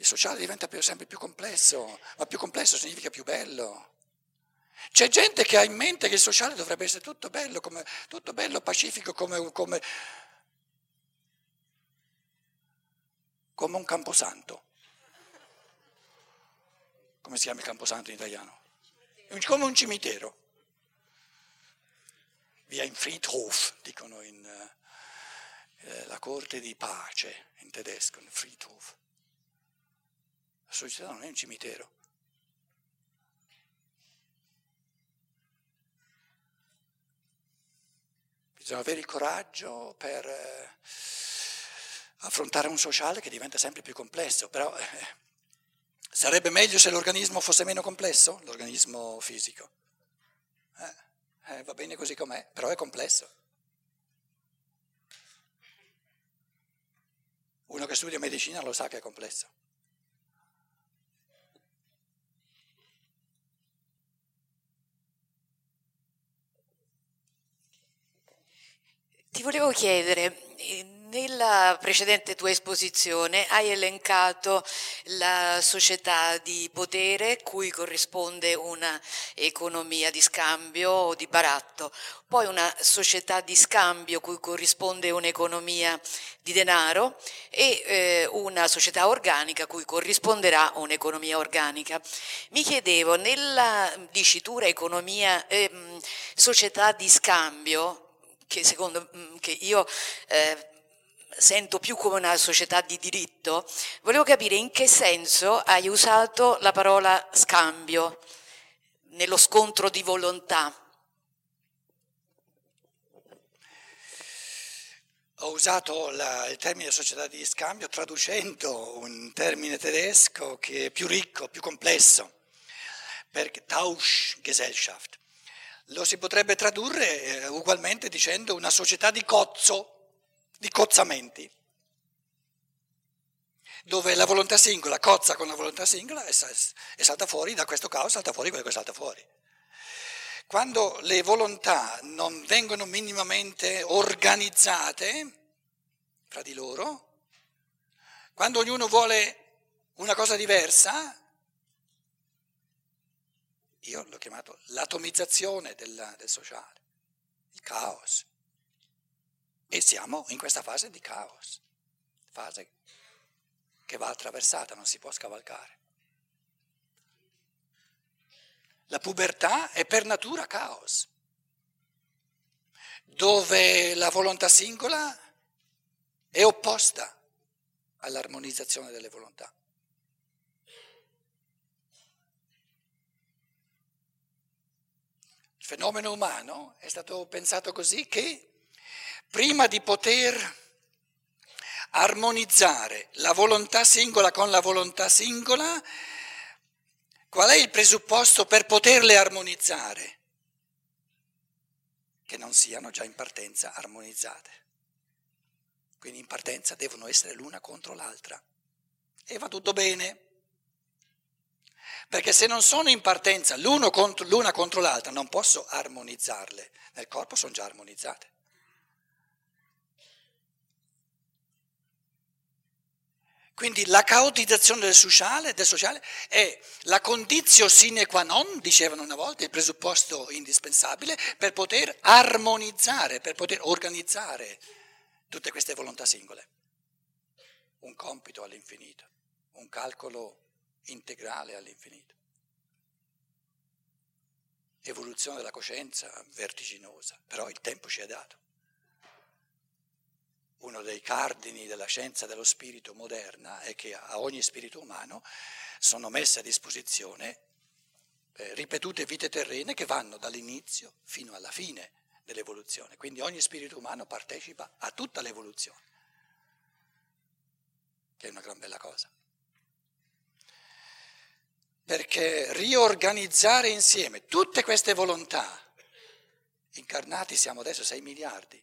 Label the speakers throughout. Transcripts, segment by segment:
Speaker 1: Il sociale diventa sempre più complesso, ma più complesso significa più bello. C'è gente che ha in mente che il sociale dovrebbe essere tutto bello, come, tutto bello, pacifico, come, come, come un camposanto. Come si chiama il camposanto in italiano? Come un cimitero. Via in Friedhof, dicono in eh, la corte di pace in tedesco, in Friedhof. La società non è un cimitero. Bisogna avere il coraggio per eh, affrontare un sociale che diventa sempre più complesso, però eh, sarebbe meglio se l'organismo fosse meno complesso, l'organismo fisico. Eh, eh va bene così com'è, però è complesso. Uno che studia medicina lo sa che è complesso.
Speaker 2: Ti volevo chiedere, nella precedente tua esposizione hai elencato la società di potere cui corrisponde un'economia di scambio o di baratto, poi una società di scambio cui corrisponde un'economia di denaro e eh, una società organica cui corrisponderà un'economia organica. Mi chiedevo, nella dicitura economia, eh, società di scambio, che secondo mm, che io eh, sento più come una società di diritto, volevo capire in che senso hai usato la parola scambio nello scontro di volontà.
Speaker 1: Ho usato la, il termine società di scambio traducendo un termine tedesco che è più ricco, più complesso, perché Tauschgesellschaft. Lo si potrebbe tradurre eh, ugualmente dicendo una società di cozzo di cozzamenti, dove la volontà singola cozza con la volontà singola e salta fuori, da questo caos salta fuori quello che salta fuori. Quando le volontà non vengono minimamente organizzate fra di loro, quando ognuno vuole una cosa diversa, io l'ho chiamato l'atomizzazione del, del sociale, il caos. E siamo in questa fase di caos, fase che va attraversata, non si può scavalcare. La pubertà è per natura caos, dove la volontà singola è opposta all'armonizzazione delle volontà. Fenomeno umano è stato pensato così che prima di poter armonizzare la volontà singola con la volontà singola, qual è il presupposto per poterle armonizzare? Che non siano già in partenza armonizzate. Quindi in partenza devono essere l'una contro l'altra. E va tutto bene. Perché se non sono in partenza contro, l'una contro l'altra, non posso armonizzarle. Nel corpo sono già armonizzate. Quindi la caotizzazione del sociale, del sociale, è la condizio sine qua non, dicevano una volta, il presupposto indispensabile per poter armonizzare, per poter organizzare tutte queste volontà singole. Un compito all'infinito, un calcolo integrale all'infinito. Evoluzione della coscienza vertiginosa, però il tempo ci è dato uno dei cardini della scienza dello spirito moderna è che a ogni spirito umano sono messe a disposizione eh, ripetute vite terrene che vanno dall'inizio fino alla fine dell'evoluzione. Quindi ogni spirito umano partecipa a tutta l'evoluzione, che è una gran bella cosa. Perché riorganizzare insieme tutte queste volontà, incarnati siamo adesso 6 miliardi,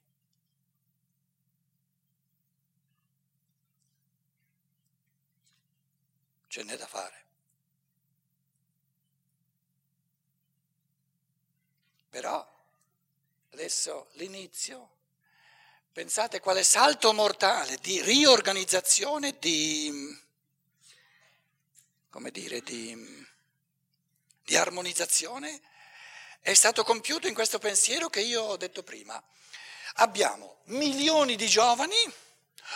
Speaker 1: ce n'è da fare. Però adesso l'inizio, pensate quale salto mortale di riorganizzazione, di, come dire, di, di armonizzazione è stato compiuto in questo pensiero che io ho detto prima. Abbiamo milioni di giovani,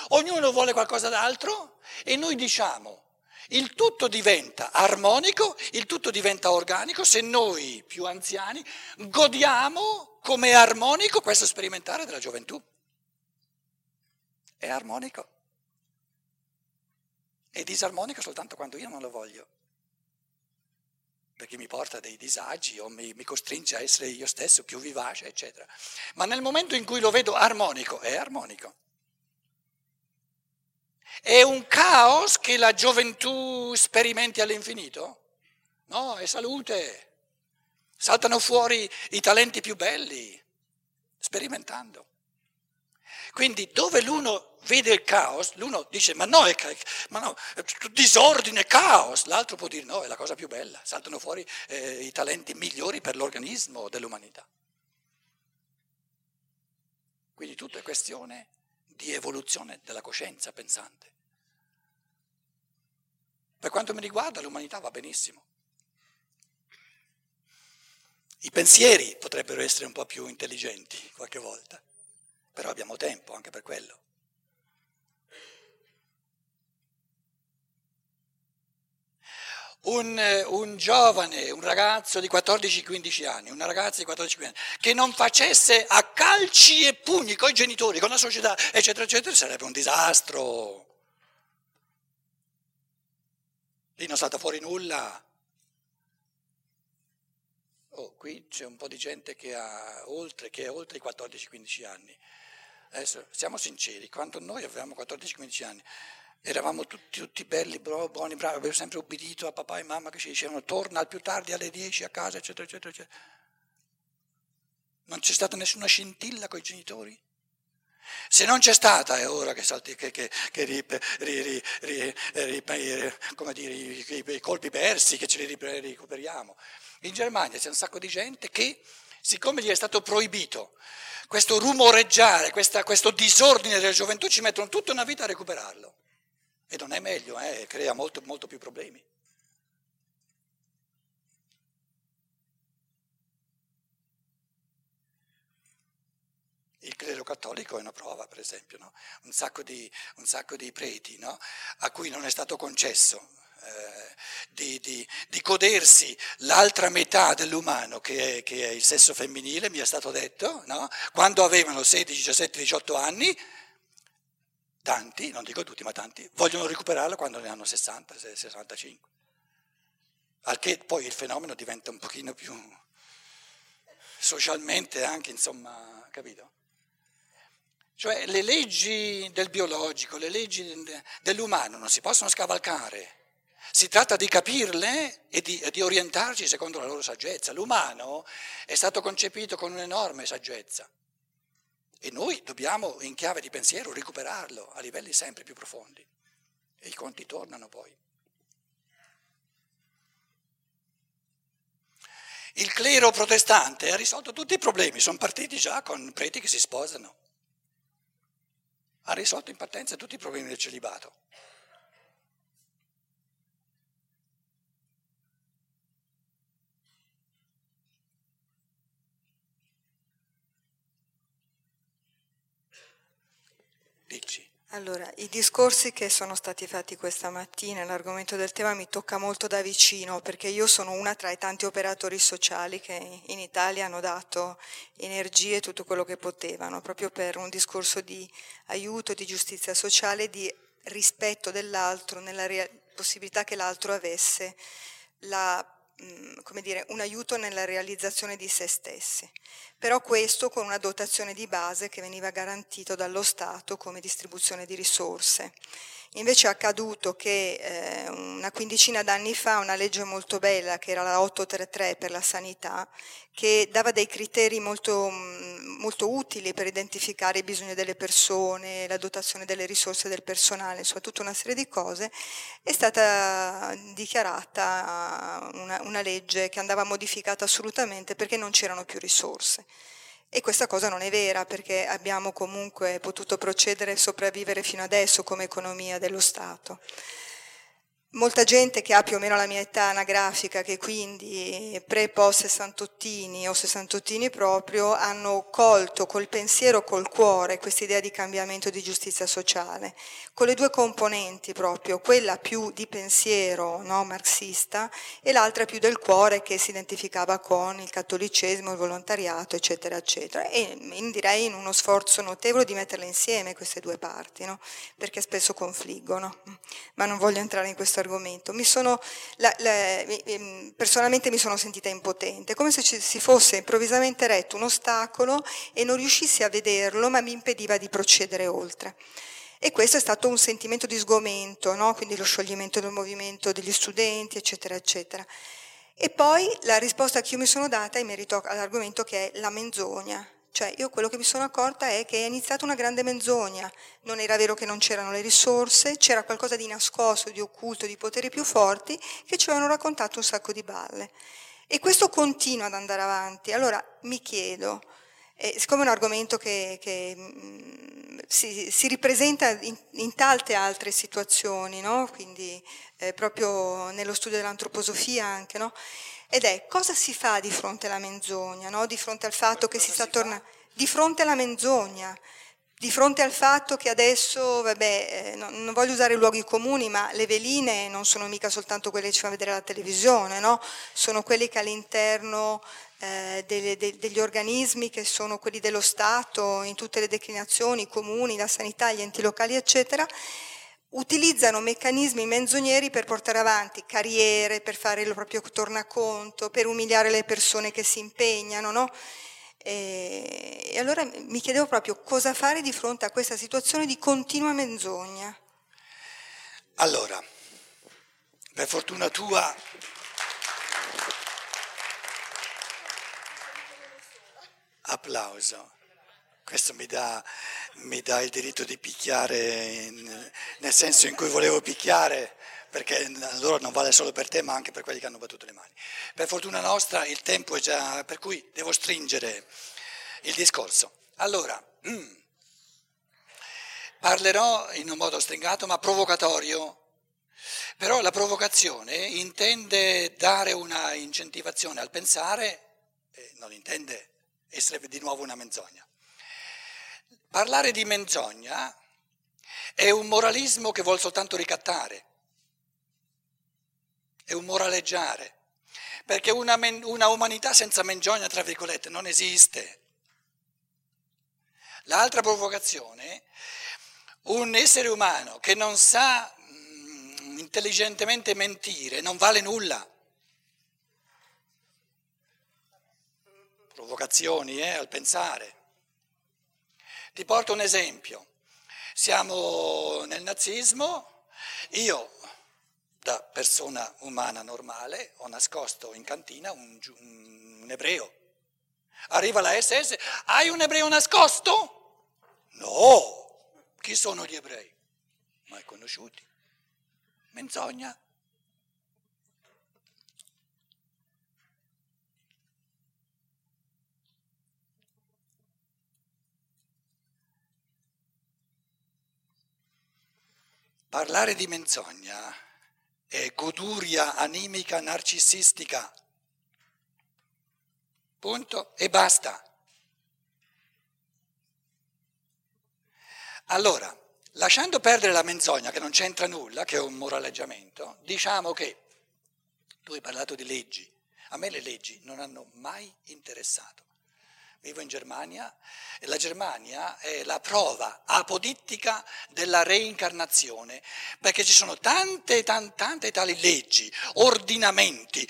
Speaker 1: ognuno vuole qualcosa d'altro e noi diciamo il tutto diventa armonico, il tutto diventa organico se noi più anziani godiamo come armonico questo sperimentare della gioventù. È armonico. È disarmonico soltanto quando io non lo voglio, perché mi porta dei disagi o mi, mi costringe a essere io stesso più vivace, eccetera. Ma nel momento in cui lo vedo armonico, è armonico. È un caos che la gioventù sperimenti all'infinito? No, è salute. Saltano fuori i talenti più belli, sperimentando. Quindi dove l'uno vede il caos, l'uno dice ma no, è, ma no, disordine, caos, l'altro può dire no, è la cosa più bella, saltano fuori eh, i talenti migliori per l'organismo dell'umanità. Quindi tutto è questione di evoluzione della coscienza pensante. Per quanto mi riguarda l'umanità va benissimo. I pensieri potrebbero essere un po' più intelligenti qualche volta, però abbiamo tempo anche per quello. Un, un, giovane, un ragazzo di 14-15 anni, una ragazza di 14-15 anni, che non facesse a calci e pugni con i genitori, con la società, eccetera, eccetera, sarebbe un disastro. Lì non salta fuori nulla. Oh, qui c'è un po' di gente che, ha oltre, che è oltre i 14-15 anni. Adesso siamo sinceri, quando noi avevamo 14-15 anni eravamo tutti, tutti belli, buoni, bravi, abbiamo sempre obbedito a papà e mamma che ci dicevano torna al più tardi alle 10 a casa, eccetera, eccetera, eccetera. Non c'è stata nessuna scintilla con i genitori? Se non c'è stata è ora che, salti, che, che, che ri, ri, ri, come dire, i, i, colpi persi, che ce li recuperiamo. In Germania c'è un sacco di gente che, siccome gli è stato proibito questo rumoreggiare, questa, questo disordine della gioventù, ci mettono tutta una vita a recuperarlo. E non è meglio, eh, crea molto, molto più problemi. Il clero cattolico è una prova, per esempio, no? un, sacco di, un, sacco di, preti no? a cui non è stato concesso eh, di, di, di, godersi l'altra metà dell'umano che è, che è, il sesso femminile, mi è stato detto, no? quando avevano 16, 17, 18 anni, tanti, non dico tutti, ma tanti, vogliono recuperarlo quando ne hanno 60, 65. Al che poi il fenomeno diventa un pochino più socialmente anche, insomma, capito? Cioè le leggi del biologico, le leggi dell'umano non si possono scavalcare. Si tratta di capirle e di, di, orientarci secondo la loro saggezza. L'umano è stato concepito con un'enorme saggezza e noi dobbiamo in chiave di pensiero recuperarlo a livelli sempre più profondi. E i conti tornano poi. Il clero protestante ha risolto tutti i problemi, sono partiti già con preti che si sposano ha risolto in partenza tutti i problemi del celibato. Dici.
Speaker 3: Allora, i discorsi che sono stati fatti questa mattina, l'argomento del tema mi tocca molto da vicino perché io sono una tra i tanti operatori sociali che in Italia hanno dato energie e tutto quello che potevano, proprio per un discorso di aiuto, di giustizia sociale, di rispetto dell'altro, nella possibilità che l'altro avesse la come dire, un aiuto nella realizzazione di se stessi. Però questo con una dotazione di base che veniva garantito dallo Stato come distribuzione di risorse. Invece è accaduto che eh, una quindicina d'anni fa una legge molto bella, che era la 833 per la sanità, che dava dei criteri molto, mm, molto utili per identificare i bisogni delle persone, la dotazione delle risorse del personale, insomma tutta una serie di cose, è stata dichiarata una, una legge che andava modificata assolutamente perché non c'erano più risorse. E questa cosa non è vera perché abbiamo comunque potuto procedere e sopravvivere fino adesso come economia dello Stato. Molta gente che ha più o meno la mia età anagrafica, che quindi pre-post sessantottini o sessantottini proprio, hanno colto col pensiero, col cuore questa idea di cambiamento di giustizia sociale, con le due componenti proprio, quella più di pensiero no, marxista e l'altra più del cuore che si identificava con il cattolicesimo, il volontariato, eccetera, eccetera. E direi in uno sforzo notevole di metterle insieme queste due parti, no? perché spesso confliggono. Ma non voglio entrare in questo argomento. Mi sono, la, la, personalmente mi sono sentita impotente, come se ci, si fosse improvvisamente retto un ostacolo e non riuscissi a vederlo, ma mi impediva di procedere oltre. E questo è stato un sentimento di sgomento, no? quindi lo scioglimento del movimento degli studenti, eccetera, eccetera. E poi la risposta che io mi sono data in merito all'argomento che è la menzogna, cioè io quello che mi sono accorta è che è iniziata una grande menzogna, non era vero che non c'erano le risorse, c'era qualcosa di nascosto, di occulto, di poteri più forti che ci avevano raccontato un sacco di balle. E questo continua ad andare avanti. Allora mi chiedo, eh, siccome è un argomento che, che mh, mm, si, si, ripresenta in, in, tante altre situazioni, no? quindi eh, proprio nello studio dell'antroposofia anche, no? Ed è cosa si fa di fronte alla menzogna, no? di fronte al fatto che si sta tornando, di fronte alla menzogna, di fronte al fatto che adesso, vabbè, eh, non, non, voglio usare luoghi comuni, ma le veline non sono mica soltanto quelle che ci fanno vedere alla televisione, no? sono quelle che all'interno eh, delle, de, degli organismi che sono quelli dello Stato, in tutte le declinazioni, i comuni, la sanità, gli enti locali, eccetera, utilizzano meccanismi menzogneri per portare avanti carriere, per fare il proprio tornaconto, per umiliare le persone che si impegnano. No? E, allora mi chiedevo proprio cosa fare di fronte a questa situazione di continua menzogna.
Speaker 1: Allora, per fortuna tua applauso. Questo mi dà, mi dà il diritto di picchiare in, nel senso in cui volevo picchiare, perché allora non vale solo per te ma anche per quelli che hanno battuto le mani. Per fortuna nostra il tempo è già, per cui devo stringere il discorso. Allora, mm, parlerò in un modo stringato ma provocatorio, però la provocazione intende dare una incentivazione al pensare, non intende essere di nuovo una menzogna. Parlare di menzogna è un moralismo che vuole soltanto ricattare, è un moraleggiare, perché una, una umanità senza menzogna, tra virgolette, non esiste. L'altra provocazione, un essere umano che non sa mm, intelligentemente mentire non vale nulla. Provocazioni eh, al pensare. Ti porto un esempio. Siamo nel nazismo, io da persona umana normale ho nascosto in cantina un, un ebreo. Arriva la SS, hai un ebreo nascosto? No, chi sono gli ebrei? Mai conosciuti. Menzogna. Parlare di menzogna è goduria animica narcisistica. Punto e basta. Allora, lasciando perdere la menzogna che non c'entra nulla, che è un moraleggiamento, diciamo che tu hai parlato di leggi. A me le leggi non hanno mai interessato vivo in Germania e la Germania è la prova apodittica della reincarnazione, perché ci sono tante, tante, tante tali leggi, ordinamenti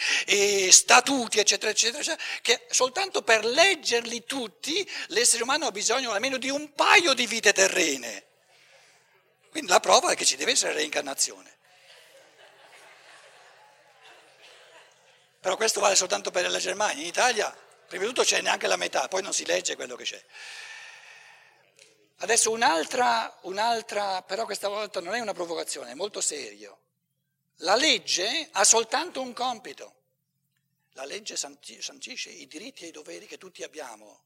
Speaker 1: statuti, eccetera, eccetera, eccetera, che soltanto per leggerli tutti l'essere umano ha bisogno almeno di un paio di vite terrene. Quindi la prova è che ci deve essere reincarnazione. Però questo vale soltanto per la Germania, in Italia Prima di tutto c'è neanche la metà, poi non si legge quello che c'è. Adesso un'altra, un'altra, però questa volta non è una provocazione, è molto serio. La legge ha soltanto un compito. La legge sancisce i diritti e i doveri che tutti abbiamo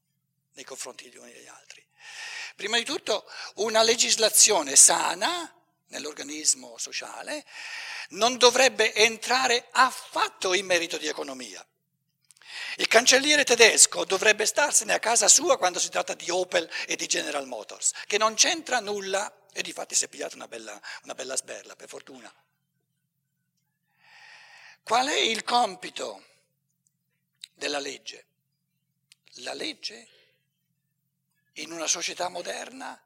Speaker 1: nei confronti degli uni degli altri. Prima di tutto una legislazione sana nell'organismo sociale non dovrebbe entrare affatto in merito di economia. Il cancelliere tedesco dovrebbe starsene a casa sua quando si tratta di Opel e di General Motors, che non c'entra nulla e di fatti si è pigliato una bella, una bella sberla, per fortuna. Qual è il compito della legge? La legge in una società moderna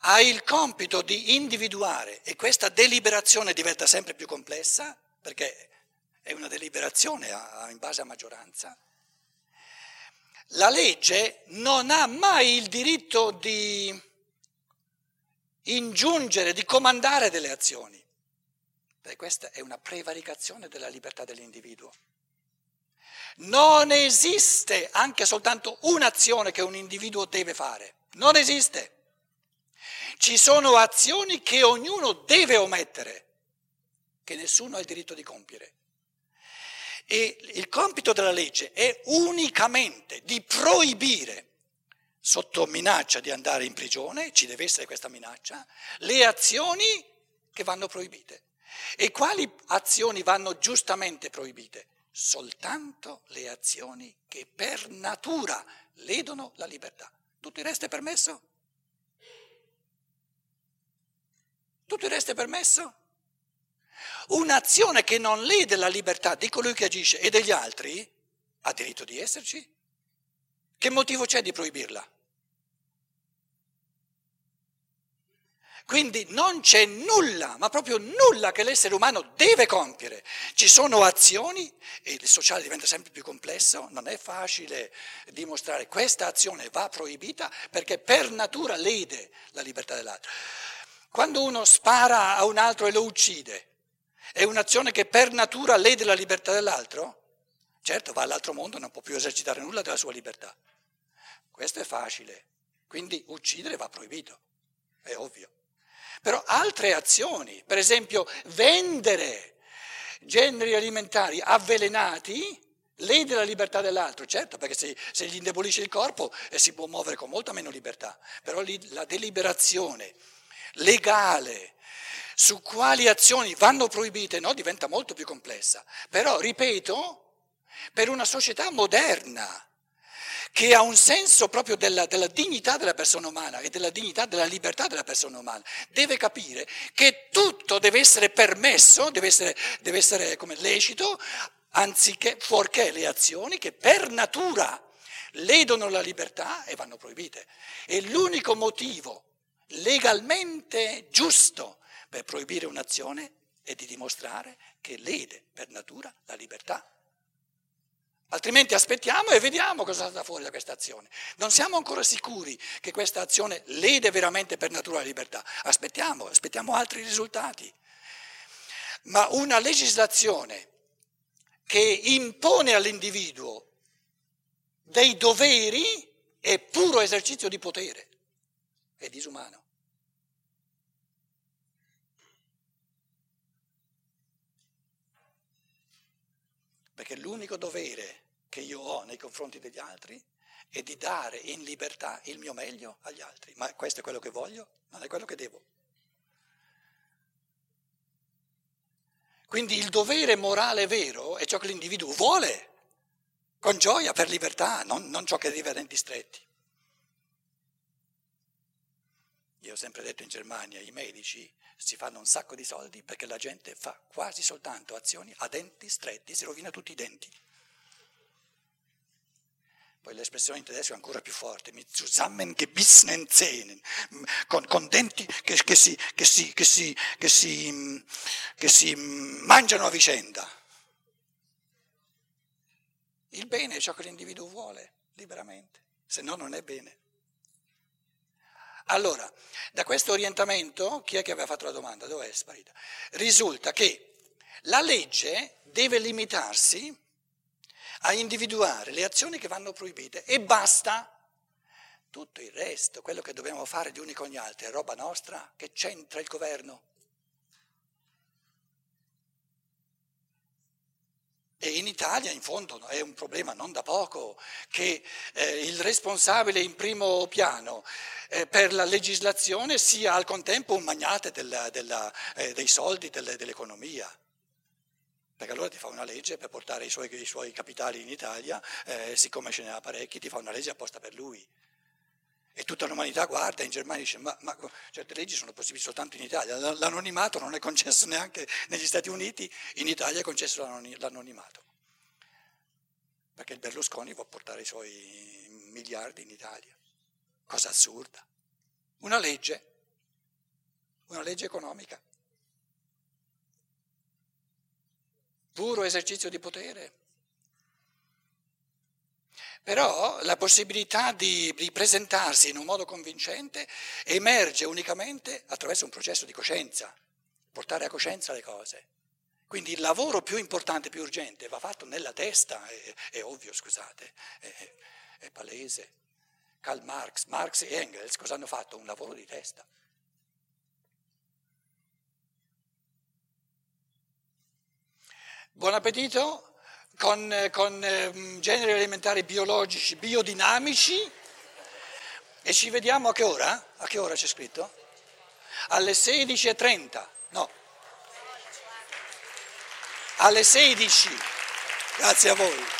Speaker 1: ha il compito di individuare e questa deliberazione diventa sempre più complessa perché è una deliberazione in base a maggioranza la legge non ha mai il diritto di ingiungere, di comandare delle azioni. Beh, questa è una prevaricazione della libertà dell'individuo. Non esiste anche soltanto un'azione che un individuo deve fare. Non esiste. Ci sono azioni che ognuno deve omettere, che nessuno ha il diritto di compiere. E il compito della legge è unicamente di proibire, sotto minaccia di andare in prigione, ci deve essere questa minaccia, le azioni che vanno proibite. E quali azioni vanno giustamente proibite? Soltanto le azioni che per natura ledono la libertà. Tutto il resto è permesso? Tutto il resto è permesso? Un'azione che non lede la libertà di colui che agisce e degli altri ha diritto di esserci? Che motivo c'è di proibirla? Quindi non c'è nulla, ma proprio nulla che l'essere umano deve compiere. Ci sono azioni, e il sociale diventa sempre più complesso, non è facile dimostrare questa azione va proibita perché per natura lede la libertà dell'altro. Quando uno spara a un altro e lo uccide, è un'azione che per natura lede la libertà dell'altro? Certo, va all'altro mondo, non può più esercitare nulla della sua libertà. Questo è facile, quindi uccidere va proibito, è ovvio. Però altre azioni, per esempio vendere generi alimentari avvelenati, lede la libertà dell'altro, certo, perché se, se gli indebolisce il corpo eh, si può muovere con molta meno libertà, però lì, la deliberazione legale su quali azioni vanno proibite no, diventa molto più complessa. Però, ripeto, per una società moderna, che ha un senso proprio della, della, dignità della persona umana e della dignità della libertà della persona umana, deve capire che tutto deve essere permesso, deve essere, deve essere come lecito, anziché fuorché le azioni che per natura ledono la libertà e vanno proibite. E l'unico motivo legalmente giusto per proibire un'azione è di dimostrare che lede per natura la libertà. Altrimenti aspettiamo e vediamo cosa salta fuori da questa azione. Non siamo ancora sicuri che questa azione lede veramente per natura la libertà. Aspettiamo, aspettiamo altri risultati. Ma una legislazione che impone all'individuo dei doveri è puro esercizio di potere, è disumano. Perché l'unico dovere che io ho nei confronti degli altri è di dare in libertà il mio meglio agli altri. Ma questo è quello che voglio, non è quello che devo. Quindi il dovere morale vero è ciò che l'individuo vuole, con gioia, per libertà, non, non ciò che deve a denti stretti. Io ho sempre detto in Germania, i medici si fanno un sacco di soldi perché la gente fa quasi soltanto azioni a denti stretti, si rovina tutti i denti. Poi l'espressione in tedesco è ancora più forte, mit zusammengebissenen Zähnen, con, con denti che, che, si, che, si, che, si, che, si, che si mangiano a vicenda. Il bene è ciò che l'individuo vuole liberamente, se no non è bene. Allora, da questo orientamento, chi è che aveva fatto la domanda? Dove è sparita? Risulta che la legge deve limitarsi a individuare le azioni che vanno proibite e basta. Tutto il resto, quello che dobbiamo fare di uni con gli altri, è roba nostra che c'entra il governo. E in Italia, in fondo, è un problema non da poco che eh, il responsabile in primo piano eh, per la legislazione sia al contempo un magnate della, della, eh, dei soldi delle, dell'economia. Perché allora ti fa una legge per portare i suoi, i suoi capitali in Italia, eh, siccome ce ne ha parecchi, ti fa una legge apposta per lui. E tutta l'umanità guarda in Germania e dice ma, ma, certe leggi sono possibili soltanto in Italia, l'anonimato non è concesso neanche negli Stati Uniti, in Italia è concesso l'anonimato. Perché il Berlusconi può portare i suoi miliardi in Italia. Cosa assurda. Una legge, una legge economica. Puro esercizio di potere. Però la possibilità di, di, presentarsi in un modo convincente emerge unicamente attraverso un processo di coscienza, portare a coscienza le cose. Quindi il lavoro più importante, più urgente, va fatto nella testa, è, è ovvio, scusate, è, è palese. Karl Marx, Marx e Engels cosa hanno fatto? Un lavoro di testa. Buon appetito! Con, con eh, generi alimentari biologici, biodinamici e ci vediamo a che ora? A che ora c'è scritto? Alle 16.30, no, alle 16. Grazie a voi.